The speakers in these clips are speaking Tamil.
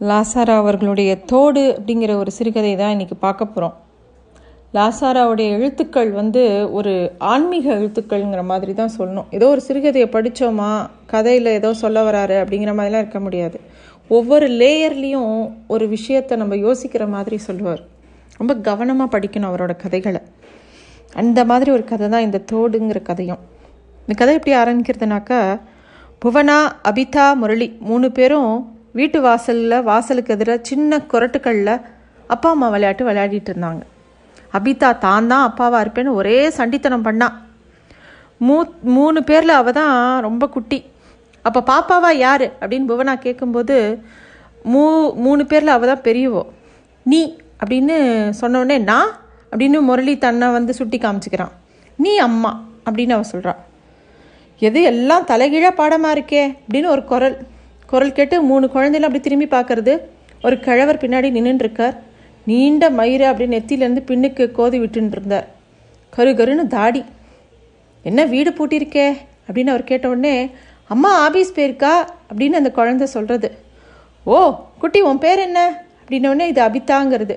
லாசாரா அவர்களுடைய தோடு அப்படிங்கிற ஒரு சிறுகதை தான் இன்றைக்கி பார்க்க போகிறோம் லாசாராவுடைய எழுத்துக்கள் வந்து ஒரு ஆன்மீக எழுத்துக்கள்ங்கிற மாதிரி தான் சொல்லணும். ஏதோ ஒரு சிறுகதையை படித்தோமா கதையில் ஏதோ சொல்ல வராரு அப்படிங்கிற மாதிரிலாம் இருக்க முடியாது. ஒவ்வொரு லேயர்லேயும் ஒரு விஷயத்தை நம்ம யோசிக்கிற மாதிரி சொல்லுவார். ரொம்ப கவனமாக படிக்கணும் அவரோட கதைகளை. அந்த மாதிரி ஒரு கதை தான் இந்த தோடுங்கிற கதையும். இந்த கதை எப்படி ஆரம்பிக்கிறதுனாக்கா புவனா அபிதா முரளி மூணு பேரும் வீட்டு வாசலில் வாசலுக்கு எதிராக சின்ன குரட்டுக்களில் அப்பா அம்மா விளையாட்டு விளையாடிட்டு இருந்தாங்க. அபிதா தான் தான் அப்பாவாக இருப்பேன்னு ஒரே சண்டித்தனம் பண்ணா. மூ மூணு பேரில் அவள் தான் ரொம்ப குட்டி. அப்போ பாப்பாவா யார் அப்படின்னு புவனா கேட்கும்போது மூ மூணு பேரில் அவள் தான் பெரியவோ. நீ அப்படின்னு சொன்னவொடனே நான் அப்படின்னு முரளி தன்னை வந்து சுட்டி காமிச்சிக்கிறான். நீ அம்மா அப்படின்னு அவள் சொல்கிறான் எது எல்லாம் தலைகீழாக பாடமாக இருக்கே அப்படின்னு ஒரு குரல். குரல் கேட்டு மூணு குழந்தைலாம் அப்படி திரும்பி பார்க்கறது. ஒரு கிழவர் பின்னாடி நின்றுருக்கார் நீண்ட மயிறு அப்படி நெத்தியிலேருந்து பின்னுக்கு கோதி விட்டுன்னு இருந்தார் கரு கருன்னு தாடி. என்ன வீடு பூட்டியிருக்கே? அப்படின்னு அவர் கேட்ட உடனே அம்மா ஆபீஸ் போயிருக்கா? அப்படின்னு அந்த குழந்தை சொல்கிறது ஓ குட்டி உன் பேர் என்ன? அப்படின்னோடனே இது அபிதாங்கிறது.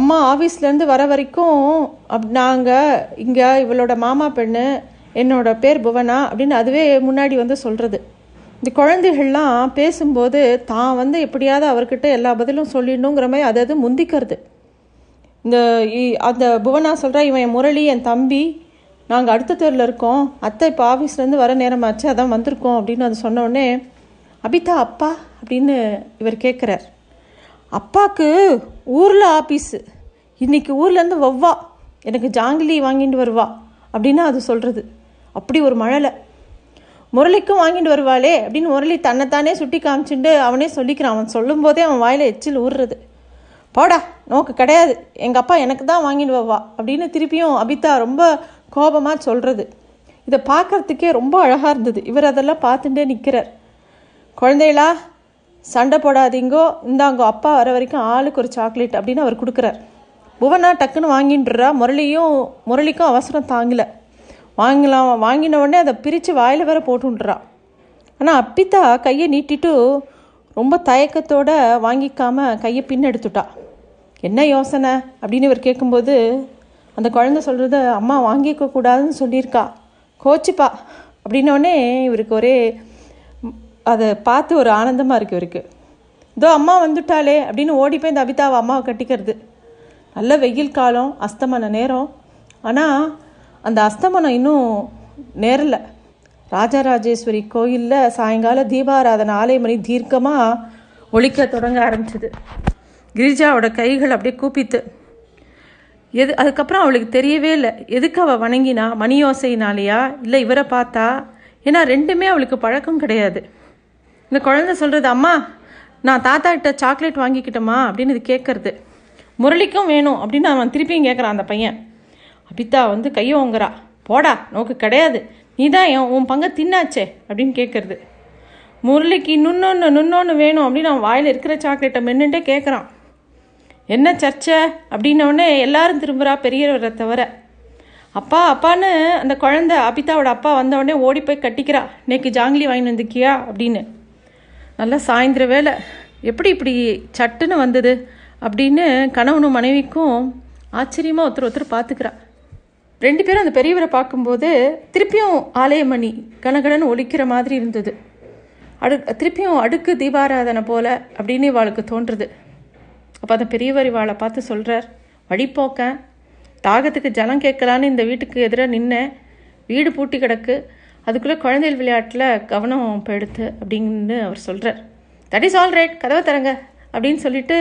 அம்மா ஆஃபீஸ்லேருந்து வர வரைக்கும் அப் நாங்கள் இங்கே இவளோட மாமா பெண்ணு என்னோட பேர் புவனா அப்படின்னு அதுவே முன்னாடி வந்து சொல்கிறது இந்த குழந்தைகள்லாம் பேசும்போது தான் வந்து எப்படியாவது அவர்கிட்ட எல்லா பதிலும் சொல்லிடணுங்கிற மாதிரி அதாவது முந்திக்கிறது. இந்த இ- அந்த புவனா சொல்கிறா இவன் என் முரளி என் தம்பி நாங்கள் அடுத்த தெருவில் இருக்கோம். அத்தை இப்போ ஆஃபீஸ்லேருந்து வர நேரமாச்சு அதான் வந்திருக்கோம். அப்படின்னு அது சொன்னோடனே அபிதா அப்பா? அப்படின்னு இவர் கேட்குறார் அப்பாவுக்கு ஊரில் ஆஃபீஸு இன்றைக்கி ஊர்லேருந்து வவ்வா. எனக்கு ஜாங்கிலி வாங்கிட்டு வருவா. அப்படின்னு அது சொல்கிறது அப்படி ஒரு மழலை. முரளிக்கும் வாங்கிட்டு வருவாளே அப்படின்னு முரளி தன்னைத்தானே சுட்டி காமிச்சுட்டு அவனே சொல்லிக்கிறான். அவன் சொல்லும்போதே அவன் வாயில் எச்சில் ஊறுறது போடா நோக்கு கிடையாது. எங்கள் அப்பா எனக்கு தான் வாங்கிட்டு வருவா அப்படின்னு திருப்பியும் அபிதா ரொம்ப கோபமாக சொல்கிறது இதை பார்க்கறதுக்கே ரொம்ப அழகாக இருந்தது. இவர் அதெல்லாம் பார்த்துட்டே நிற்கிறார் குழந்தைகளா சண்டை போடாதீங்கோ. இந்தாங்கோ அப்பா வர வரைக்கும் ஆளுக்கு ஒரு சாக்லேட் அப்படின்னு அவர் கொடுக்குறார். புவனா டக்குன்னு வாங்கின்றா முரளியும் முரளிக்கும் அவசரம் தாங்கலை. வாங்கலாம் வாங்கின உடனே அதை பிரித்து வாயில் வேற போட்டுன்றா. ஆனால் அப்பிதா கையை நீட்டிட்டு ரொம்ப தயக்கத்தோட வாங்கிக்காமல் கையை பின் எடுத்துட்டா என்ன யோசனை? அப்படின்னு இவர் கேட்கும்போது அந்த குழந்தை சொல்கிறது அம்மா வாங்கிக்க கூடாதுன்னு சொல்லியிருக்கா. கோச்சிப்பா. அப்படின்னோடனே இவருக்கு ஒரே அதை பார்த்து ஒரு ஆனந்தமாக இருக்குது இவருக்கு. இதோ அம்மா வந்துட்டாளே அப்படின்னு ஓடி போய் இந்த அபிதாவை அம்மாவை கட்டிக்கிறது. நல்ல வெயில் காலம் அஸ்தமன நேரம். ஆனால் அந்த அஸ்தமனம் இன்னும் நேரல. ராஜராஜேஸ்வரி கோயிலில் சாயங்கால தீபாராதனை ஆலய மணி தீர்க்கமாக ஒழிக்க தொடங்க ஆரம்பிச்சது. கிரிஜாவோட கைகள் அப்படியே கூப்பித்து எது அதுக்கப்புறம் அவளுக்கு தெரியவே இல்லை. எதுக்கு அவள் வணங்கினா மணியோசையினாலேயா இல்லை இவரை பார்த்தா? ஏன்னா ரெண்டுமே அவளுக்கு பழக்கம் கிடையாது. இந்த குழந்தை சொல்கிறது அம்மா நான் தாத்தா கிட்ட சாக்லேட் வாங்கிக்கிட்டோமா அப்படின்னு இது கேட்குறது முரளிக்கும் வேணும் அப்படின்னு அவன் திருப்பியும் கேட்குறான் அந்த பையன். அபிதா வந்து கையை ஓங்குறா. போடா நோக்கு கிடையாது. நீ தான் என் உன் பங்கை தின்னாச்சே அப்படின்னு கேட்குறது. முரளிக்கு இன்னொன்று நுண்ணொன்று வேணும் அப்படின்னு அவன் வாயில் இருக்கிற சாக்லேட்டை மென்னுட்டே கேட்குறான் என்ன சர்ச்சை? அப்படின்னோடனே எல்லாரும் திரும்புகிறா பெரியவரை தவிர. அப்பா அப்பான்னு அந்த குழந்த அபிதாவோட அப்பா வந்தவொடனே ஓடி போய் கட்டிக்கிறா. இன்னைக்கு ஜாங்கிலி வாங்கிட்டு வந்துக்கியா அப்படின்னு. நல்லா சாயந்தர வேலை எப்படி இப்படி சட்டுன்னு வந்தது? அப்படின்னு கணவனும் மனைவிக்கும் ஆச்சரியமாக ஒருத்தர் ஒருத்தர் பார்த்துக்கிறா ரெண்டு பேரும் அந்த பெரியவரை பார்க்கும்போது திருப்பியும் ஆலயமணி கனகடன் ஒழிக்கிற மாதிரி இருந்தது. அடு திருப்பியும் அடுக்கு தீபாராதனை போல அப்படின்னு இவாளுக்கு தோன்றுது. அப்போ அந்த பெரியவர் இவாளை பார்த்து சொல்கிறார் வழிப்போக்கன் தாகத்துக்கு ஜலம் கேட்கலான்னு இந்த வீட்டுக்கு எதிராக நின்னேன் வீடு பூட்டி கிடக்கு அதுக்குள்ளே குழந்தைகள் விளையாட்டில் கவனம் பெடுத்து அப்படின்னு அவர் சொல்கிறார் தட் இஸ் ஆல் ரைட் கதவை தரங்க அப்படின்னு சொல்லிட்டு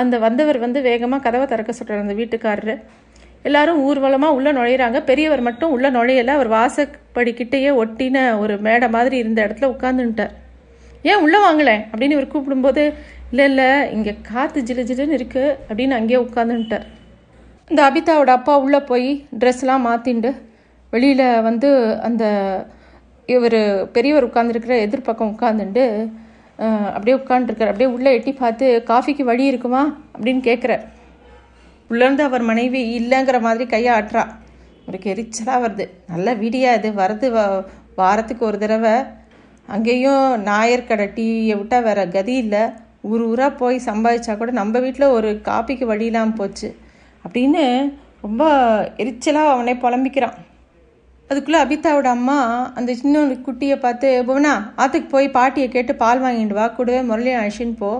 அந்த வந்தவர் வந்து வேகமாக கதவை திறக்க சொல்கிறார் அந்த வீட்டுக்காரரு. எல்லாரும் ஊர்வலமாக உள்ளே நுழையிறாங்க. பெரியவர் மட்டும் உள்ளே நுழையலை. அவர் வாசப்படிக்கிட்டேயே ஒட்டின ஒரு மேடை மாதிரி இருந்த இடத்துல உட்காந்துட்டார் ஏன் உள்ளே வாங்கலேன் அப்படின்னு இவர் கூப்பிடும்போது இல்லை இல்லை இங்கே காற்று ஜிலு ஜிலுன்னு இருக்குது அப்படின்னு அங்கேயே உட்காந்துட்டார் இந்த அபிதாவோட அப்பா உள்ளே போய் ட்ரெஸ்லாம் மாற்றிண்டு வெளியில் வந்து அந்த இவர் பெரியவர் உட்காந்துருக்கிற எதிர்பக்கம் உட்காந்துண்டு அப்படியே உட்காந்துருக்கார் அப்படியே உள்ளே எட்டி பார்த்து காஃபிக்கு வழி இருக்குமா? அப்படின்னு கேட்குறார் உள்ளேருந்து அவர் மனைவி இல்லைங்கிற மாதிரி கையை ஆட்டுறா அவருக்கு எரிச்சலாக வருது. நல்ல வீடியா இது. வருது வாரத்துக்கு ஒரு தடவை. அங்கேயும் நாயர் கடை டீயை விட்டால் வேற கதி இல்லை. ஊர் ஊராக போய் சம்பாதிச்சா கூட நம்ம வீட்டில் ஒரு காப்பிக்கு வழி இல்லாமல் போச்சு. அப்படின்னு ரொம்ப எரிச்சலாக அவனே புலம்பிக்கிறான். அதுக்குள்ளே அபிதாவோட அம்மா அந்த சின்ன குட்டியை பார்த்து புவனா ஆற்றுக்கு போய் பாட்டியை கேட்டு பால் வாங்கிட்டு வா. கூடவே முரளியை அழிச்சின்னு போ.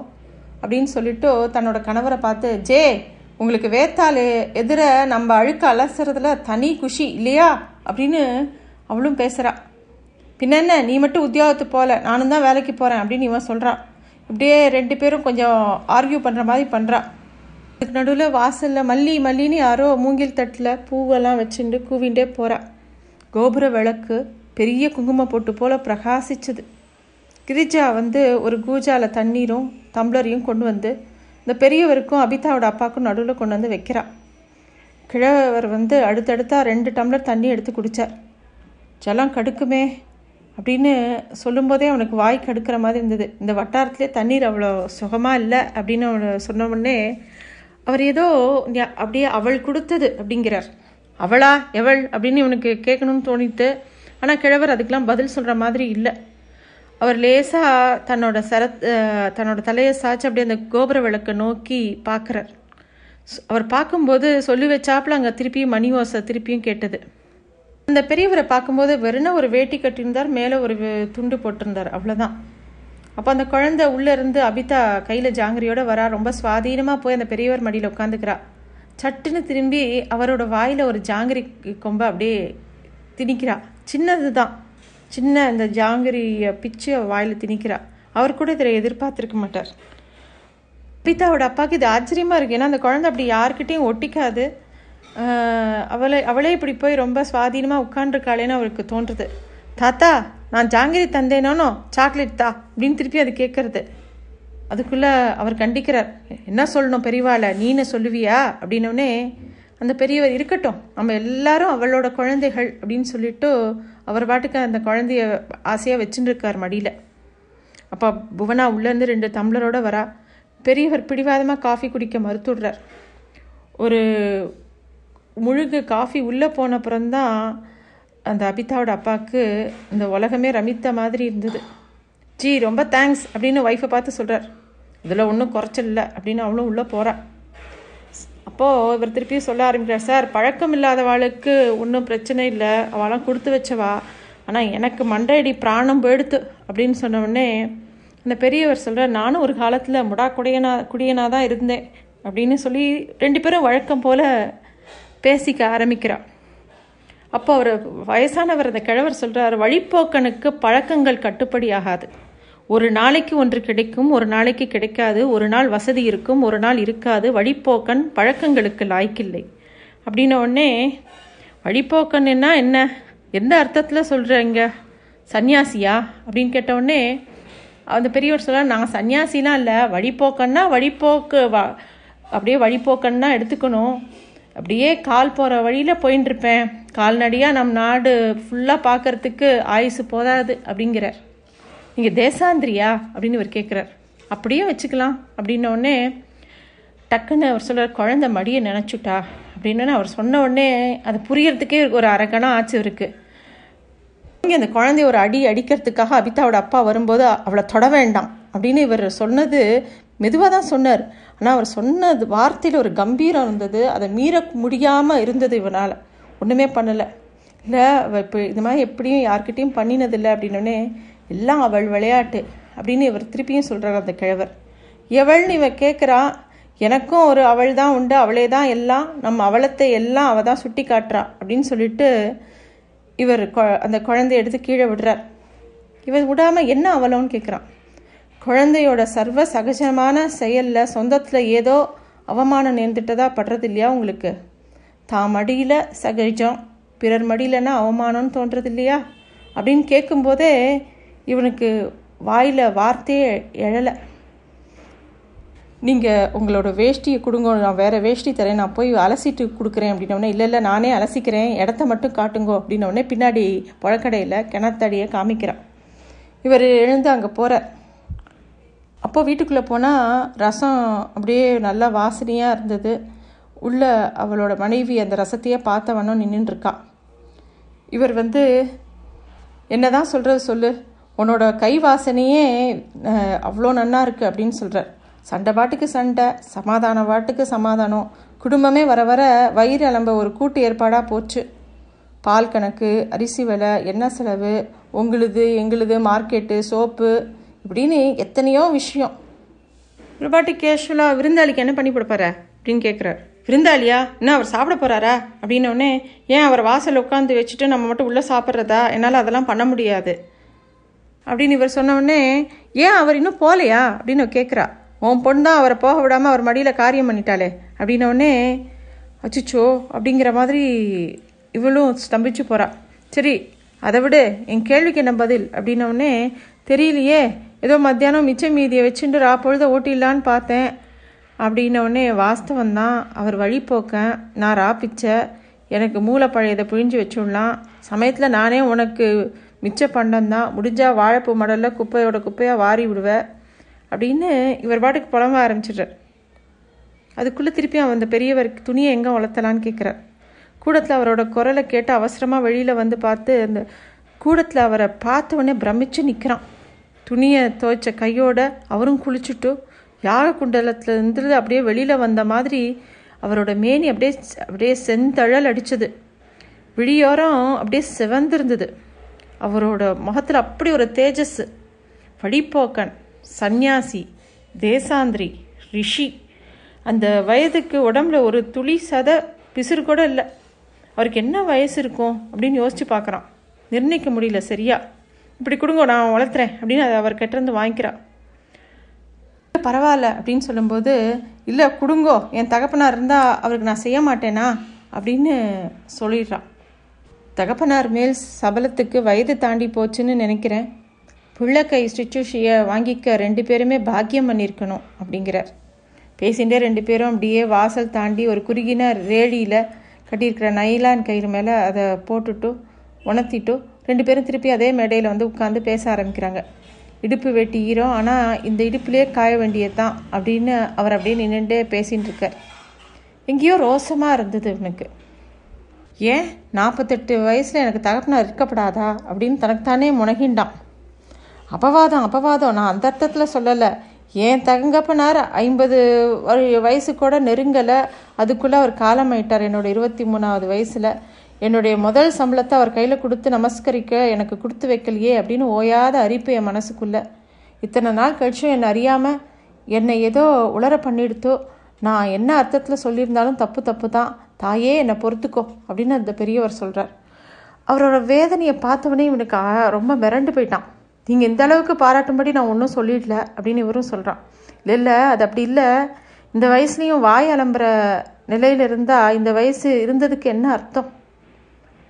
அப்படின்னு சொல்லிட்டு தன்னோட கணவரை பார்த்து ஜே உங்களுக்கு வேத்தாள் எதிர நம்ம அழுக்க அலசுறதுல தனி குஷி இல்லையா? அப்படின்னு அவளும் பேசுகிறா பின்னென்ன நீ மட்டும் உத்தியோகத்துக்கு போகல நானும் தான் வேலைக்கு போகிறேன் அப்படின்னு இவன் சொல்கிறான் இப்படியே ரெண்டு பேரும் கொஞ்சம் ஆர்கியூ பண்ணுற மாதிரி பண்ணுறா இதுக்கு நடுவில் வாசலில் மல்லி மல்லின்னு யாரோ மூங்கில் தட்டில் பூவெல்லாம் வச்சுட்டு கூவிண்டே போகிறா கோபுர விளக்கு பெரிய குங்கும போட்டு போல் பிரகாசிச்சது. கிரிஜா வந்து ஒரு கூஜாவில் தண்ணீரும் டம்ளரையும் கொண்டு வந்து இந்த பெரியவருக்கும் அபிதாவோட அப்பாவுக்கும் நடுவில் கொண்டு வந்து வைக்கிறா. கிழவர் வந்து அடுத்தடுத்தா ரெண்டு டம்ளர் தண்ணி எடுத்து குடித்தார் ஜலம் கடுக்குமே அப்படின்னு சொல்லும்போதே அவனுக்கு வாய் கடுக்கிற மாதிரி இருந்தது. இந்த வட்டாரத்திலே தண்ணீர் அவ்வளோ சுகமாக இல்லை அப்படின்னு அவனை சொன்ன உடனே அவர் ஏதோ அப்படியே அவள் கொடுத்தது அப்படிங்கிறார். அவளா? எவள்? அப்படின்னு இவனுக்கு கேட்கணும்னு தோணிட்டு ஆனால் கிழவர் அதுக்கெலாம் பதில் சொல்கிற மாதிரி இல்லை. அவர் லேசாக தன்னோட சரத் தன்னோட தலையை சாய்ச்சி அப்படியே அந்த கோபுர விளக்கை நோக்கி பார்க்குறார். அவர் பார்க்கும்போது சொல்லி வச்சாப்புல அங்கே திருப்பியும் மணி ஓசை திருப்பியும் கேட்டது. அந்த பெரியவரை பார்க்கும்போது வெறும் ஒரு வேட்டி கட்டியிருந்தார் மேலே ஒரு துண்டு போட்டிருந்தார் அவ்வளோதான் அப்போ அந்த குழந்தை உள்ளே இருந்து அபிதா கையில் ஜாங்கிரியோட வரா ரொம்ப சுவாதீனமாக போய் அந்த பெரியவர் மடியில் உட்காந்துக்கிறா. சட்டுன்னு திரும்பி அவரோட வாயில் ஒரு ஜாங்கிரி கொம்பை அப்படியே திணிக்கிறா. சின்னது தான் சின்ன இந்த ஜாங்கிரியை பிச்சு வாயில் திணிக்கிறா. அவர் கூட இதில் எதிர்பார்த்துருக்க மாட்டார். அபிதாவோட அப்பாவுக்கு இது ஆச்சரியமாக இருக்குது ஏன்னா அந்த குழந்தை அப்படி யாருக்கிட்டேயும் ஒட்டிக்காது. அவளை அவளே இப்படி போய் ரொம்ப சுவாதீனமாக உட்காண்டிருக்காளேன்னு அவருக்கு தோன்றுது. தாத்தா நான் ஜாங்கிரி தந்தேனோனோ? சாக்லேட் தா அப்படின்னு திருப்பி அது கேட்குறது. அதுக்குள்ளே அவர் கண்டிக்கிறார். என்ன சொல்லணும் பெரியவாளை? நீன்னு சொல்லுவியா? அப்படின்னோடனே அந்த பெரியவர் இருக்கட்டும். நம்ம எல்லாரும் அவளோட குழந்தைகள் அப்படின்னு சொல்லிட்டு அவர் பாட்டுக்கு அந்த குழந்தைய ஆசையாக வச்சுட்டு இருக்கார் மடியில். அப்போ புவனா உள்ளேருந்து ரெண்டு டம்ளரோட வரா. பெரியவர் பிடிவாதமாக காஃபி குடிக்க மறுத்துடுறார். ஒரு முழுகு காஃபி உள்ளே போன அப்புறம்தான் அந்த அபிதாவோட அப்பாவுக்கு இந்த உலகமே ரமித்த மாதிரி இருந்தது. ஜி ரொம்ப தேங்க்ஸ் அப்படின்னு ஒய்ஃபை பார்த்து சொல்கிறார் இதில் ஒன்றும் குறைச்சல் இல்லை அப்படின்னு அவளும் உள்ளே போகிறாள் அப்போது இவர் திருப்பியும் சொல்ல ஆரம்பிக்கிறார் சார் பழக்கம் இல்லாதவாளுக்கு ஒன்றும் பிரச்சனை இல்லை. அவளாம் கொடுத்து வச்சவா. ஆனால் எனக்கு மண்டையடி பிராணம் போயிடுத்து. அப்படின்னு சொன்ன அந்த பெரியவர் சொல்கிறார் நானும் ஒரு காலத்தில் முடா குடியனா குடியனாக தான் இருந்தேன். அப்படின்னு சொல்லி ரெண்டு பேரும் வழக்கம் போல் பேசிக்க ஆரம்பிக்கிறார். அப்போ அவர் வயசானவர் அந்த கிழவர் சொல்கிறார் வழிப்போக்கனுக்கு பழக்கங்கள் கட்டுப்படி ஆகாது. ஒரு நாளைக்கு ஒன்று கிடைக்கும் ஒரு நாளைக்கு கிடைக்காது ஒரு நாள் வசதி இருக்கும் ஒரு நாள் இருக்காது வழிப்போக்கன் பழக்கங்களுக்கு லாய்க்கில்லை. அப்படின்ன உடனே வழிப்போக்கன்னா என்ன? எந்த அர்த்தத்தில் சொல்கிறீங்க சன்னியாசியா? அப்படின்னு கேட்டவுடனே அந்த பெரியவர் சொல்ல நான் சன்னியாசிலாம் இல்லை வழிப்போக்கன்னா வழிப்போக்கு வ அப்படியே வழிப்போக்கன்னா எடுத்துக்கணும். அப்படியே கால் போகிற வழியில் போயின்னு இருப்பேன் கால்நடையாக நம் நாடு ஃபுல்லாக பார்க்கறதுக்கு ஆயுசு போதாது அப்படிங்கிறார். நீங்கள் தேசாந்திரியா? அப்படின்னு இவர் கேட்குறார் அப்படியே வச்சுக்கலாம். அப்படின்னோடனே டக்குன்னு அவர் சொல்கிறார் குழந்த மடியை நினச்சுட்டா. அப்படின்னு அவர் சொன்ன உடனே அது புரியறதுக்கே ஒரு அரக்கணம் ஆச்சு இருக்கு இங்கே அந்த குழந்தைய ஒரு அடி அடிக்கிறதுக்காக அபிதாவோட அப்பா வரும்போது அவளை தொட வேண்டாம். அப்படின்னு இவர் சொன்னது மெதுவாக தான் சொன்னார். ஆனால் அவர் சொன்னது வார்த்தையில் ஒரு கம்பீரம் இருந்தது. அதை மீற முடியாமல் இருந்தது இவனால் ஒன்றுமே பண்ணலை. இல்லை இப்போ இது மாதிரி எப்படியும் யார்கிட்டையும் பண்ணினதில்லை அப்படின்னோடனே எல்லாம் அவள் விளையாட்டு அப்படின்னு இவர் திருப்பியும் சொல்கிறார் அந்த கிழவர். எவள்னு இவ கேட்குறா எனக்கும் ஒரு அவள் தான் உண்டு அவளே தான் எல்லாம் நம்ம அவலத்தை எல்லாம் அவள் தான் சுட்டி காட்டுறா அப்படின்னு சொல்லிட்டு இவர் கொ- அந்த குழந்தைய எடுத்து கீழே விடுறார். இவர் விடாமல் என்ன அவளோன்னு கேட்குறான் குழந்தையோட சர்வ சகஜமான செயலில் சொந்தத்தில் ஏதோ அவமானம் நேர்ந்துட்டதா படுறது இல்லையா உங்களுக்கு? தான் மடியில் சகஜம் பிறர் மடியிலன்னா அவமானம்னு தோன்றது இல்லையா அப்படின்னு கேட்கும்போதே இவனுக்கு வாயில் வார்த்தையே எழலை. நீங்கள் உங்களோட வேஷ்டியை கொடுங்க நான் வேறு வேஷ்டி தரேன் நான் போய் அலசிட்டு கொடுக்குறேன் அப்படின்னோடனே இல்லை இல்லை நானே அலசிக்கிறேன் இடத்த மட்டும் காட்டுங்கோ அப்படின்னோடனே பின்னாடி புழக்கடையில் கிணத்தடியை காமிக்கிறான். இவர் எழுந்து அங்கே போகிறார் அப்போ வீட்டுக்குள்ளே போனால் ரசம் அப்படியே நல்லா வாசனையாக இருந்தது. உள்ள அவளோட மனைவி அந்த ரசத்தையே பார்த்தவனும் வண்ணம் இவர் வந்து என்னதான் சொல்கிறது சொல்லு உன்னோட கை வாசனையே அவ்வளோ நன்னா இருக்குது அப்படின்னு சொல்கிறார் சண்டை பாட்டுக்கு சண்டை சமாதான பாட்டுக்கு சமாதானம். குடும்பமே வர வர வயிறு அலம்ப ஒரு கூட்டு ஏற்பாடாக போச்சு. பால் கணக்கு அரிசி விலை எண்ணெய் செலவு உங்களுது எங்களுது மார்க்கெட்டு சோப்பு இப்படின்னு எத்தனையோ விஷயம். ஒரு பாட்டு கேஷுவலாக விருந்தாளிக்கு என்ன பண்ணி கொடுப்பாரு அப்படின்னு கேட்குறாரு விருந்தாளியா? என்ன அவர் சாப்பிட போகிறாரா அப்படின்னோடனே ஏன் அவர் வாசல் உட்காந்து வச்சுட்டு நம்ம மட்டும் உள்ளே சாப்பிட்றதா? என்னால் அதெல்லாம் பண்ண முடியாது. அப்படின்னு இவர் சொன்ன ஏன் அவர் இன்னும் போகலையா அப்படின்னு கேட்குறா உன் பொண்ணு தான் அவரை போக விடாமல் அவர் மடியில் காரியம் பண்ணிட்டாளே அப்படின்னோடனே அச்சுச்சோ அப்படிங்கிற மாதிரி இவளும் ஸ்தம்பிச்சு போகிறா சரி அதை விட என் கேள்விக்கு என்ன பதில்? அப்படின்னோடனே தெரியலையே ஏதோ மத்தியானம் மிச்சம் மீதியை வச்சுட்டு ரா பொழுத ஓட்டிடலான்னு பார்த்தேன் அப்படின்ன உடனே வாஸ்தவம் தான் அவர் வழிபோக்கன் நான் ராப்பிச்ச எனக்கு மூளை பழையதை பிழிஞ்சு வச்சுடலாம் சமயத்தில் நானே உனக்கு மிச்ச பண்டம் தான் முடிஞ்சா வாழைப்பூ மடலில் குப்பையோட குப்பையாக வாரி விடுவேன் அப்படின்னு இவர் பாட்டுக்கு புலம்ப ஆரம்பிச்சிடுறார். அதுக்குள்ளே திருப்பி அவன் அந்த பெரியவர் துணியை எங்கே வளர்த்தலான்னு கேட்குறார் கூடத்தில் அவரோட குரலை கேட்டு அவசரமாக வெளியில் வந்து பார்த்து அந்த கூடத்தில் அவரை பார்த்த உடனே பிரமிச்சு நிற்கிறான் துணியை துவைச்ச கையோட அவரும் குளிச்சுட்டு யாக குண்டலத்தில் இருந்து அப்படியே வெளியில் வந்த மாதிரி அவரோட மேனி அப்படியே அப்படியே செந்தழல் அடித்தது விழியோரம் அப்படியே சிவந்திருந்தது. அவரோட முகத்தில் அப்படி ஒரு தேஜஸ். வழிப்போக்கன் சந்நியாசி தேசாந்திரி ரிஷி. அந்த வயதுக்கு உடம்புல ஒரு துளி சத பிசுறு கூட இல்லை. அவருக்கு என்ன வயசு இருக்கும் அப்படின்னு யோசிச்சு பார்க்குறான். நிர்ணயிக்க முடியல சரியா? இப்படி கொடுங்க நான் வளர்த்துறேன் அப்படின்னு அதை அவர் கிட்டேருந்து வாங்கிக்கிறான் பரவாயில்ல அப்படின்னு சொல்லும்போது இல்லை கொடுங்கோ என் தகப்பனார் இருந்தால் அவருக்கு நான் செய்ய மாட்டேனா? அப்படின்னு சொல்லிடுறான் தகப்பனார் மேல் சபலத்துக்கு வயது தாண்டி போச்சுன்னு நினைக்கிறேன். புள்ளக்கை ஸ்டிச்சுஷியை வாங்கிக்க ரெண்டு பேருமே பாக்கியம் பண்ணியிருக்கணும் அப்படிங்கிறார். பேசிகிட்டே ரெண்டு பேரும் அப்படியே வாசல் தாண்டி ஒரு குறுகின ரேடியில் கட்டியிருக்கிற நைலான் கயிறு மேலே அதை போட்டுட்டு உணர்த்திட்டு ரெண்டு பேரும் திருப்பி அதே மேடையில் வந்து உட்காந்து பேச ஆரம்பிக்கிறாங்க. இடுப்பு வெட்டி ஈரம் ஆனால் இந்த இடுப்புலேயே காய வேண்டியது தான் அப்படின்னு அவர் அப்படியே நின்றுட்டே பேசின்னு இருக்கார். எங்கேயோ ரோசமாக இருந்தது இவனுக்கு. ஏன் நாற்பத்தெட்டு வயசில் எனக்கு தகப்பனார் இருக்கப்படாதா அப்படின்னு தனக்குத்தானே முனகின்றான். அபவாதம் அபவாதம். நான் அந்த அர்த்தத்தில் சொல்லலை. ஏன் தகங்கப்பனார் ஐம்பது வயசு கூட நெருங்கலை. அதுக்குள்ளே அவர் காலமாயிட்டார் என்னோட இருபத்தி மூணாவது வயசில். என்னுடைய முதல் சம்பளத்தை அவர் கையில் கொடுத்து நமஸ்கரிக்க எனக்கு கொடுத்து வைக்கலையே அப்படின்னு ஓயாத அரிப்பு என் மனசுக்குள்ளே. இத்தனை நாள் கழிச்சும் என்னை அறியாமல் என்னை ஏதோ உளர பண்ணிடுத்தோ. நான் என்ன அர்த்தத்தில் சொல்லியிருந்தாலும் தப்பு தப்பு தான் தாயே என்னை பொறுத்துக்கோ அப்படின்னு அந்த பெரியவர் சொல்கிறார் அவரோட வேதனையை பார்த்தவொடனே இவனுக்கு ரொம்ப மிரண்டு போயிட்டான். நீங்கள் இந்த அளவுக்கு பாராட்டும்படி நான் ஒன்றும் சொல்லிடல அப்படின்னு இவரும் சொல்கிறான் இல்லை இல்லை அது அப்படி இல்லை. இந்த வயசுலேயும் வாய் அலம்புற நிலையில் இருந்தால் இந்த வயசு இருந்ததுக்கு என்ன அர்த்தம்?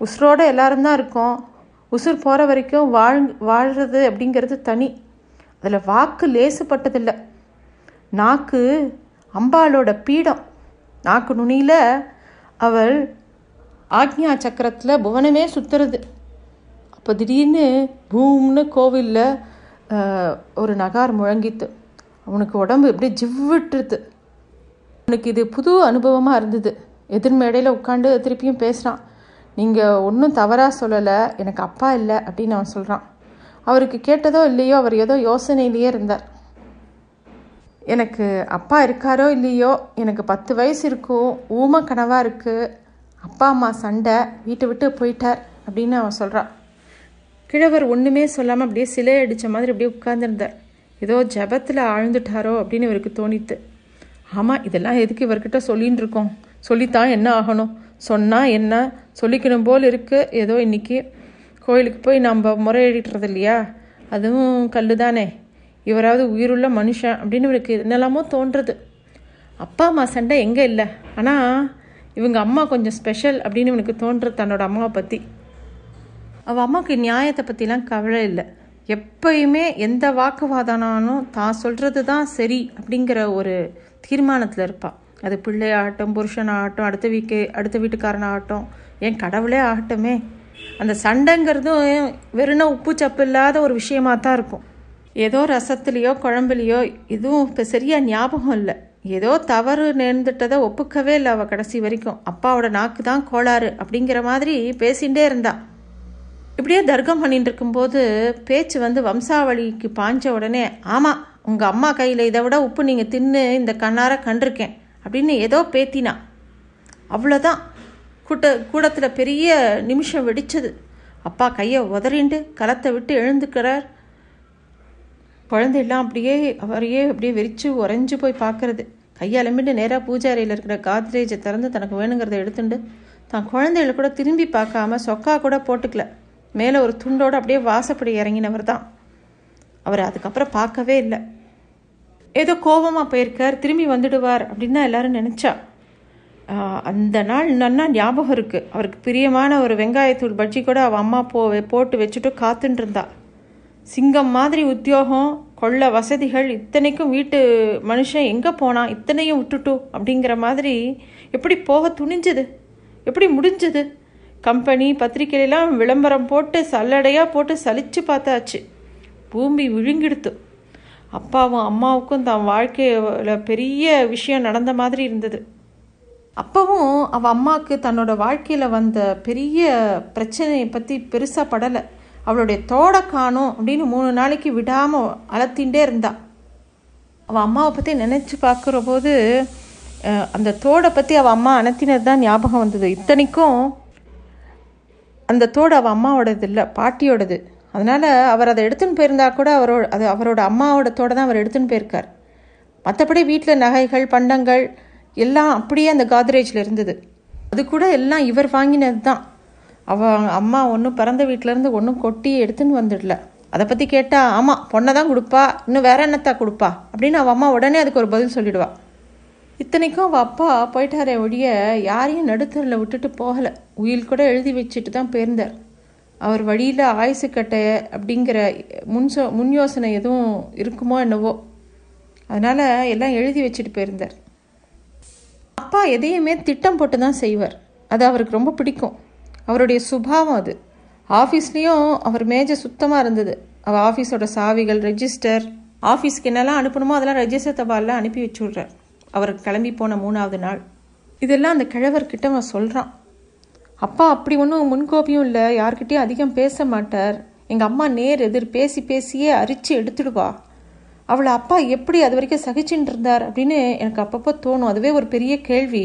உசுரோட எல்லாரும் தான் இருக்கோம். உசுர் போகிற வரைக்கும் வாழ் வாழ்கிறது அப்படிங்கிறது தனி. அதில் வாக்கு லேசுப்பட்டதில்லை. நாக்கு அம்பாளோட பீடம். நாக்கு நுனியில் அவள் ஆக்ஞா சக்கரத்தில் புவனமே சுத்துறது. அப்போ திடீர்னு பூம்னு கோவிலில் ஒரு நகார் முழங்கித்து அவனுக்கு உடம்பு அப்படியே ஜிவ்விட்டுருது. அவனுக்கு இது புது அனுபவமாக இருந்தது. எதிர்மேடையில் உட்காந்து திருப்பியும் பேசுகிறான் நீங்கள் ஒன்றும் தவறாக சொல்லலை. எனக்கு அப்பா இல்லை. அப்படின்னு அவன் சொல்கிறான் அவருக்கு கேட்டதோ இல்லையோ அவர் ஏதோ யோசனையிலேயே இருந்தார். எனக்கு அப்பா இருக்காரோ இல்லையோ? எனக்கு பத்து வயசு இருக்கும். ஊம கனவாக இருக்குது அப்பா அம்மா சண்டை. வீட்டை விட்டு போயிட்டார் அப்படின்னு அவன் சொல்கிறான் கிழவர் ஒன்றுமே சொல்லாமல் அப்படியே சிலை அடித்த மாதிரி அப்படியே உட்கார்ந்துருந்தார். ஏதோ ஜபத்தில் ஆழ்ந்துட்டாரோ அப்படின்னு இவருக்கு தோணித்து. ஆமாம் இதெல்லாம் எதுக்கு இவர்கிட்ட சொல்லின்னு இருக்கோம்? சொல்லித்தான் என்ன ஆகணும்? சொன்னால் என்ன? சொல்லிக்கணும் போல் இருக்குது ஏதோ இன்றைக்கி கோயிலுக்கு போய் நம்ம முறையிடுறது இல்லையா? அதுவும் கல் தானே இவராவது உயிருள்ள மனுஷன் அப்படின்னு இவருக்கு என்னெல்லாமோ தோன்றுறது அப்பா அம்மா சண்டை எங்கே இல்லை. ஆனால் இவங்க அம்மா கொஞ்சம் ஸ்பெஷல் அப்படின்னு இவனுக்கு தோன்றுறது தன்னோட அம்மாவை பற்றி அவள் அம்மாவுக்கு நியாயத்தை பற்றிலாம் கவலை இல்லை. எப்பயுமே எந்த வாக்குவாதனாலும் தான் சொல்கிறது தான் சரி அப்படிங்கிற ஒரு தீர்மானத்தில் இருப்பாள் அது பிள்ளையாகட்டும் புருஷனாகட்டும் அடுத்த வீக்கு அடுத்த வீட்டுக்காரனாகட்டும். என் கடவுளே ஆகட்டுமே? அந்த சண்டைங்கிறதும் வெறும் உப்பு சப்பு இல்லாத ஒரு விஷயமாக தான் இருக்கும். ஏதோ ரசத்துலேயோ குழம்புலையோ இதுவும் இப்போ சரியாக ஞாபகம் இல்லை. ஏதோ தவறு நேர்ந்துட்டதை ஒப்புக்கவே இல்லை அவள் கடைசி வரைக்கும். அப்பாவோட நாக்கு தான் கோளாறு அப்படிங்கிற மாதிரி பேசிகிட்டே இருந்தா. இப்படியே தர்க்கம் பண்ணிட்டு இருக்கும்போது பேச்சு வந்து வம்சாவளிக்கு பாஞ்ச உடனே ஆமாம் உங்கள் அம்மா கையில் இதை விட உப்பு நீங்கள் தின்னு இந்த கண்ணார கண்டிருக்கேன் அப்படின்னு ஏதோ பேத்தினா. அவ்வளோதான் கூட்ட கூடத்தில் பெரிய நிமிஷம் வெடிச்சது. அப்பா கையை உதறிண்டு களத்தை விட்டு எழுந்துக்கிறார். குழந்தையெல்லாம் அப்படியே அவரையே அப்படியே வெறிச்சு உறைஞ்சு போய் பார்க்கறது. கையாலமிட்டு நேராக பூஜை அறையில் இருக்கிற காத்ரேஜை திறந்து தனக்கு வேணுங்கிறத எடுத்துட்டு தான் குழந்தைகளை கூட திரும்பி பார்க்காம சொக்கா கூட போட்டுக்கல. மேலே ஒரு துண்டோடு அப்படியே வாசப்படி இறங்கினவர் தான். அவர் அதுக்கப்புறம் பார்க்கவே இல்லை. ஏதோ கோபமாக போயிருக்கார் திரும்பி வந்துடுவார் அப்படின்னு தான் எல்லாரும் நினச்சா. அந்த நாள் நன்னா ஞாபகம் இருக்குது அவருக்கு பிரியமான ஒரு வெங்காயத்தூள் பஜ்ஜி கூட அவள் அம்மா போ போட்டு வச்சுட்டு காத்துட்டு இருந்தாள் சிங்கம் மாதிரி உத்தியோகம் கொள்ள வசதிகள் இத்தனைக்கும் வீட்டு மனுஷன் எங்கே போனான் இத்தனையும் விட்டுட்டு அப்படிங்கிற மாதிரி எப்படி போக துணிஞ்சது? எப்படி முடிஞ்சது? கம்பெனி பத்திரிக்கையிலாம் விளம்பரம் போட்டு சல்லடையாக போட்டு சலிச்சு பார்த்தாச்சு. பூமி விழுங்கிடுத்து. அப்பாவும் அம்மாவுக்கும் தான் வாழ்க்கையில் பெரிய விஷயம் நடந்த மாதிரி இருந்தது. அப்பவும் அவள் அம்மாவுக்கு தன்னோட வாழ்க்கையில் வந்த பெரிய பிரச்சனையை பற்றி பெருசாக படலை. அவளுடைய தோடை காணும் அப்படின்னு மூணு நாளைக்கு விடாமல் அலத்தின்ண்டே இருந்தா. அவள் அம்மாவை பற்றி நினச்சி பார்க்குற போது அந்த தோடை பற்றி அவள் அம்மா அனத்தினது தான் ஞாபகம் வந்தது. இத்தனைக்கும் அந்த தோடு அவள் அம்மாவோடது இல்லை பாட்டியோடது. அதனால் அவர் அதை எடுத்துன்னு போயிருந்தா கூட அவரோட அது அவரோட அம்மாவோட தோட தான் அவர் எடுத்துன்னு போயிருக்கார். மற்றபடி வீட்டில் நகைகள் பண்டங்கள் எல்லாம் அப்படியே அந்த காத்ரேஜில் இருந்தது. அது கூட எல்லாம் இவர் வாங்கினது தான். அவள் அம்மா ஒன்றும் பிறந்த வீட்டிலேருந்து ஒன்றும் கொட்டி எடுத்துன்னு வந்துடல. அதை பற்றி கேட்டால் ஆமாம் பொண்ணை தான் கொடுப்பா இன்னும் வேற என்னத்தா கொடுப்பா? அப்படின்னு அவள் அம்மா உடனே அதுக்கு ஒரு பதில் சொல்லிடுவா. இத்தனைக்கும் அவள் அப்பா போயிட்டாரே ஒழிய யாரையும் நடுத்தரில் விட்டுட்டு போகலை. உயில் கூட எழுதி வச்சுட்டு தான் போயிருந்தார். அவர் வழியில் ஆயுசு கட்டை அப்படிங்கிற முன்சோ முன் யோசனை எதுவும் இருக்குமோ என்னவோ. அதனால் எல்லாம் எழுதி வச்சுட்டு போயிருந்தார். அப்பா எதையுமே திட்டம் போட்டு தான் செய்வார். அது அவருக்கு ரொம்ப பிடிக்கும். அவருடைய சுபாவம் அது. ஆஃபீஸ்லேயும் அவர் மேஜை சுத்தமாக இருந்தது. அவள் ஆஃபீஸோட சாவிகள் ரெஜிஸ்டர் ஆஃபீஸ்க்கு என்னெல்லாம் அனுப்பணுமோ அதெல்லாம் ரெஜிஸ்டர் தபாலில் அனுப்பி வச்சு அவர் கிளம்பி போன மூணாவது நாள். இதெல்லாம் அந்த கிழவர்கிட்ட அவன் சொல்கிறான் அப்பா அப்படி ஒன்றும் முன்கோபியும் இல்லை. யார்கிட்டயும் அதிகம் பேச மாட்டார். எங்கள் அம்மா நேர் எதிர் பேசி பேசியே அரிச்சு எடுத்துடுவா. அவளை அப்பா எப்படி அது வரைக்கும் சகிச்சுட்டு இருந்தார் அப்படின்னு எனக்கு அப்பப்போ தோணும். அதுவே ஒரு பெரிய கேள்வி.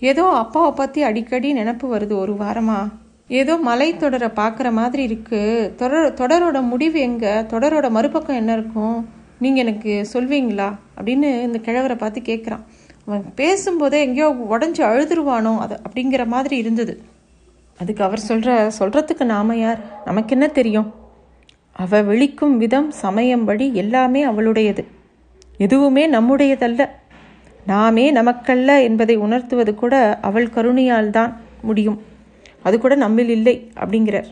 ஏதோ அப்பாவை பற்றி அடிக்கடி நினப்பு வருது ஒரு வாரமாக ஏதோ மலை தொடரை பார்க்குற மாதிரி இருக்குது தொடர் தொடரோட முடிவு எங்கே? தொடரோட மறுபக்கம் என்ன இருக்கும்? நீங்கள் எனக்கு சொல்வீங்களா? அப்படின்னு இந்த கிழவரை பார்த்து கேட்குறான். அவன் பேசும்போதே எங்கேயோ உடஞ்சி அழுதுருவானோ? அது அப்படிங்கிற மாதிரி இருந்தது. அதுக்கு அவர் சொல்கிற சொல்கிறதுக்கு நாம யார்? நமக்கு என்ன தெரியும்? அவள் விழிக்கும் விதம் சமயம் வழி எல்லாமே அவளுடையது. எதுவுமே நம்முடையதல்ல. நாமே நமக்கல்ல என்பதை உணர்த்துவது கூட அவள் கருணையால் தான் முடியும். அது கூட நம்மில் இல்லை அப்படிங்கிறார்.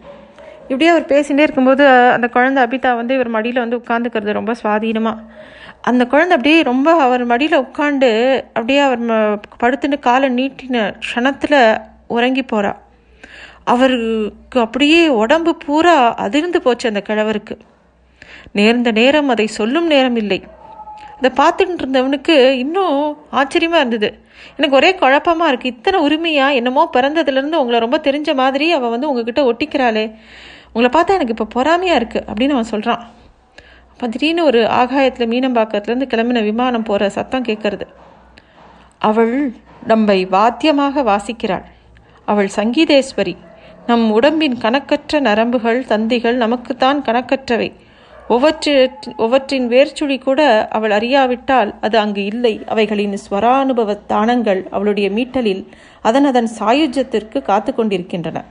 இப்படியே அவர் பேசிகிட்டே இருக்கும்போது அந்த குழந்தை அபிதா வந்து இவர் மடியில் வந்து உட்காந்துக்கிறது ரொம்ப சுவாதீனமாக அந்த குழந்தை அப்படியே ரொம்ப அவர் மடியில் உட்காந்து அப்படியே அவர் படுத்துட்டு காலை நீட்டின க்ஷணத்தில் உறங்கி போகிறா அவருக்கு அப்படியே உடம்பு பூரா அதிர்ந்து போச்சு அந்த கிழவருக்கு நேர்ந்த நேரம் அதை சொல்லும் நேரம் இல்லை. அதை பார்த்துட்டு இருந்தவனுக்கு இன்னும் ஆச்சரியமாக இருந்தது. எனக்கு ஒரே குழப்பமாக இருக்குது இத்தனை உரிமையாக என்னமோ பிறந்ததுலேருந்து உங்களை ரொம்ப தெரிஞ்ச மாதிரி அவள் வந்து உங்ககிட்ட ஒட்டிக்கிறாளே. உங்களை பார்த்தா எனக்கு இப்போ பொறாமையாக இருக்குது அப்படின்னு அவன் சொல்கிறான் அப்போ திடீர்னு ஒரு ஆகாயத்தில் மீனம்பாக்கத்துலேருந்து கிளம்பின விமானம் போகிற சத்தம் கேட்கறது. அவள் நம்மை வாத்தியமாக வாசிக்கிறாள். அவள் சங்கீதேஸ்வரி நம் உடம்பின் கணக்கற்ற நரம்புகள் தந்திகள் நமக்குத்தான் கணக்கற்றவை. ஒவ்வொற்று ஒவ்வொற்றின் வேர்ச்சுழி கூட அவள் அறியாவிட்டால் அது அங்கு இல்லை. அவைகளின் ஸ்வரானுபவ தானங்கள் அவளுடைய மீட்டலில் அதன் அதன் சாயுஜத்திற்கு காத்து கொண்டிருக்கின்றன.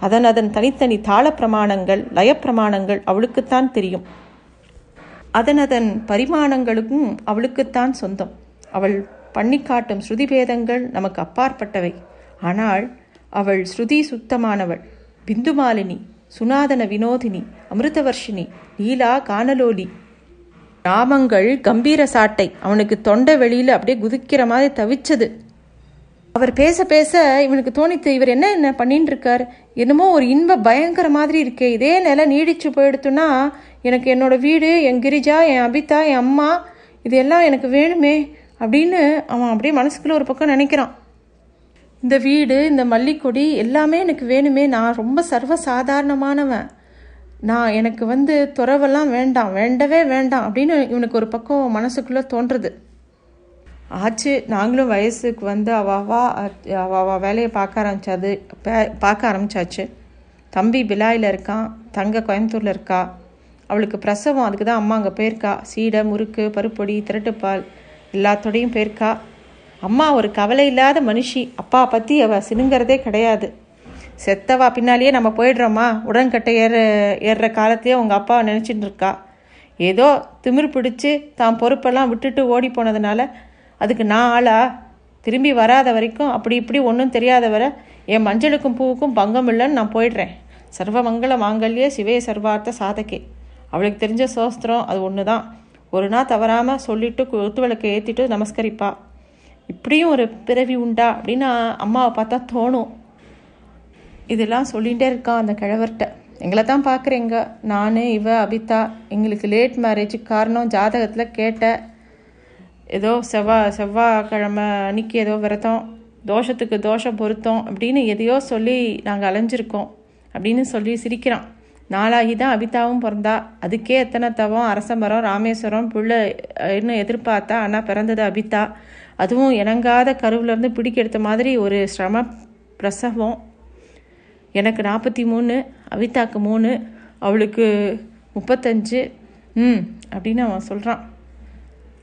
அதன் அதன் தனித்தனி தாள பிரமாணங்கள் லயப்பிரமாணங்கள் அவளுக்குத்தான் தெரியும். அதன் அதன் பரிமாணங்களுக்கும் அவளுக்குத்தான் சொந்தம். அவள் பண்ணி காட்டும் ஸ்ருதி பேதங்கள் நமக்கு அப்பாற்பட்டவை. ஆனால் அவள் ஸ்ருதி சுத்தமானவள். பிந்துமாலினி சுனாதன வினோதினி அமிர்தவர்ஷினி லீலா கானலோலி நாமங்கள் கம்பீர சாட்டை. அவனுக்கு தொண்டை வெளியில் அப்படியே குதிக்கிற மாதிரி தவிச்சது. அவர் பேச பேச இவனுக்கு தோணித்து இவர் என்ன என்ன பண்ணிட்டு இருக்கார் என்னமோ ஒரு இன்ப பயங்கர மாதிரி இருக்கே. இதே நிலை நீடிச்சு போயிடுத்துன்னா எனக்கு என்னோட வீடு என் கிரிஜா என் அபிதா என் அம்மா இது எல்லாம் எனக்கு வேணுமே அப்படின்னு அவன் அப்படியே மனசுக்குள்ளே ஒரு பக்கம் நினைக்கிறான். இந்த வீடு இந்த மல்லிக்கொடி எல்லாமே எனக்கு வேணுமே. நான் ரொம்ப சர்வ சாதாரணமானவன் நான் எனக்கு வந்து துறவெல்லாம் வேண்டாம் வேண்டவே வேண்டாம் அப்படின்னு இவனுக்கு ஒரு பக்கம் மனசுக்குள்ளே தோன்றுறது ஆச்சு நாங்களும் வயசுக்கு வந்து அவாவா அவாவா வேலையை பார்க்க ஆரம்பிச்சாது பார்க்க ஆரம்பிச்சாச்சு. தம்பி பிலாயில் இருக்கான் தங்க கோயம்புத்தூரில் இருக்கா அவளுக்கு பிரசவம் அதுக்கு தான் அம்மா அங்கே போயிருக்கா. சீடை முறுக்கு பருப்பொடி திரட்டுப்பால் எல்லாத்தோடையும் போயிருக்கா. அம்மா ஒரு கவலை இல்லாத மனுஷி. அப்பா பற்றி அவள் சினுங்கிறதே கிடையாது. செத்தவா பின்னாலேயே நம்ம போயிடுறோமா? உடன்கட்டை ஏற ஏறுற காலத்தையே உங்கள் அப்பா நினச்சிட்டு இருக்கா? ஏதோ திமிர் பிடிச்சி தான் பொறுப்பெல்லாம் விட்டுட்டு ஓடி போனதுனால அதுக்கு நான் ஆளா? திரும்பி வராத வரைக்கும் அப்படி இப்படி ஒன்றும் தெரியாத வரை என் மஞ்சளுக்கும் பூவுக்கும் பங்கம் இல்லைன்னு நான் போயிடுறேன். சர்வமங்கல மாங்கல்யே மாங்கல்ய சிவே சர்வார்த்த சாதகே. அவளுக்கு தெரிஞ்ச சோஸ்திரம் அது ஒன்று தான் ஒரு நாள் தவறாமல் சொல்லிட்டு குத்து விளக்கை ஏற்றிட்டு நமஸ்கரிப்பா. இப்படியும் ஒரு பிறவி உண்டா அப்படின்னு அம்மாவை பார்த்தா தோணும். இதெல்லாம் சொல்லிகிட்டே இருக்கான் அந்த கிழவர்கிட்ட எங்களை தான் பார்க்குறேங்க. நான் இவ அபிதா எங்களுக்கு லேட் மேரேஜுக்கு காரணம் ஜாதகத்தில் கேட்ட ஏதோ செவ்வாய் செவ்வாய்க்கிழமை அன்னைக்கு ஏதோ விரதம் தோஷத்துக்கு தோஷம் பொருத்தம் அப்படின்னு எதையோ சொல்லி நாங்கள் அலைஞ்சிருக்கோம் அப்படின்னு சொல்லி சிரிக்கிறான். நாளாகி தான் அபிதாவும் பிறந்தா. அதுக்கே எத்தனை தவம் அரசமரம் ராமேஸ்வரம் புள்ள இன்னும் எதிர்பார்த்தா ஆனால் பிறந்தது அபிதா. அதுவும் இணங்காத கருவிலேருந்து பிடிக்கெடுத்த மாதிரி ஒரு சிரம பிரசவம். எனக்கு நாற்பத்தி மூணு அவிதாக்கு மூணு அவளுக்கு முப்பத்தஞ்சு. ம் அப்படின்னு அவன் சொல்கிறான்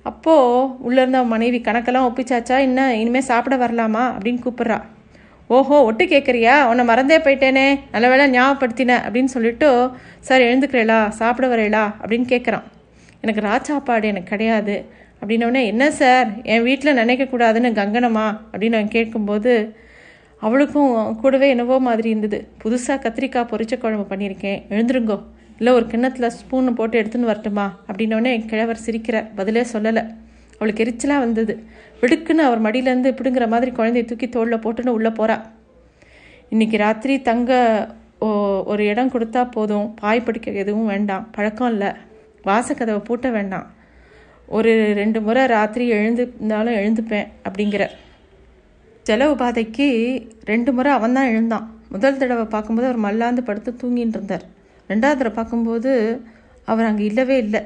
அப்போது உள்ளேருந்து அவன் மனைவி கணக்கெல்லாம் ஒப்பிச்சாச்சா இன்னும் இனிமேல் சாப்பிட வரலாமா? அப்படின்னு கூப்பிட்றா. ஓஹோ ஒட்டு கேட்குறியா உன்னை மறந்தே போயிட்டேனே. நல்ல வேலை ஞாபகப்படுத்தின அப்படின்னு சொல்லிட்டு சார் எழுந்துக்கிறேளா? சாப்பிட வரேளா? அப்படின்னு கேட்குறான் எனக்கு ராச்சாப்பாடு எனக்கு கிடையாது. அப்படின்னோடனே என்ன சார்? என் வீட்டில் நினைக்கக்கூடாதுன்னு கங்கனமா அப்படின்னு நான் கேட்கும்போது அவளுக்கும் கூடவே என்னவோ மாதிரி இருந்தது. புதுசாக கத்திரிக்காய் பொரிச்ச குழம்பு பண்ணியிருக்கேன். எழுந்துருங்கோ. இல்லை ஒரு கிண்ணத்தில் ஸ்பூன் போட்டு எடுத்துன்னு வரட்டுமா? அப்படின்னோடனே கிழவர் சிரிக்கிறார் பதிலே சொல்லலை. அவளுக்கு எரிச்சலாக வந்தது. விடுக்குன்னு அவர் மடியிலேருந்து இப்படிங்கிற மாதிரி குழந்தைய தூக்கி தோளில் போட்டுன்னு உள்ளே போகிறா இன்றைக்கி ராத்திரி தங்க ஒரு இடம் கொடுத்தா போதும். பாய் படிக்க எதுவும் வேண்டாம். பழக்கம் இல்லை. வாசக்கதவை பூட்ட வேண்டாம். ஒரு ரெண்டு முறை ராத்திரி எழுந்துனாலும் எழுந்துப்பேன் அப்படிங்கிற செலவு உபாதைக்கு ரெண்டு முறை அவன் தான் எழுந்தான். முதல் தடவை பார்க்கும்போது அவர் மல்லாந்து படுத்து தூங்கின்னு இருந்தார். ரெண்டாவது தடவை பார்க்கும்போது அவர் அங்கே இல்லவே இல்லை.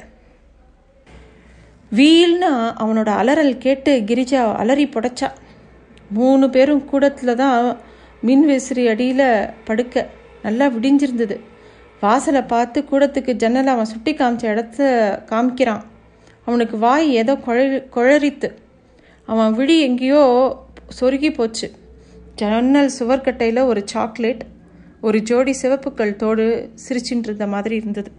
வீல்னா அவனோட அலறல் கேட்டு கிரிஜா அலறி புடைச்சா. மூணு பேரும் கூடத்தில் தான் மின் விசிறி அடியில் படுக்க நல்லா விடிஞ்சிருந்தது. வாசலை பார்த்து கூடத்துக்கு ஜன்னலை அவன் சுட்டி காமிச்ச இடத்த காமிக்கிறான். அவனுக்கு வாய் ஏதோ குழறி குழறித்து அவன் விழி எங்கேயோ சொருகி போச்சு. ஜன்னல் சுவர்கட்டையில் ஒரு சாக்லேட் ஒரு ஜோடி சிவப்புக்கள் தோடு சிரிச்சுட்டு இருந்த மாதிரி இருந்தது.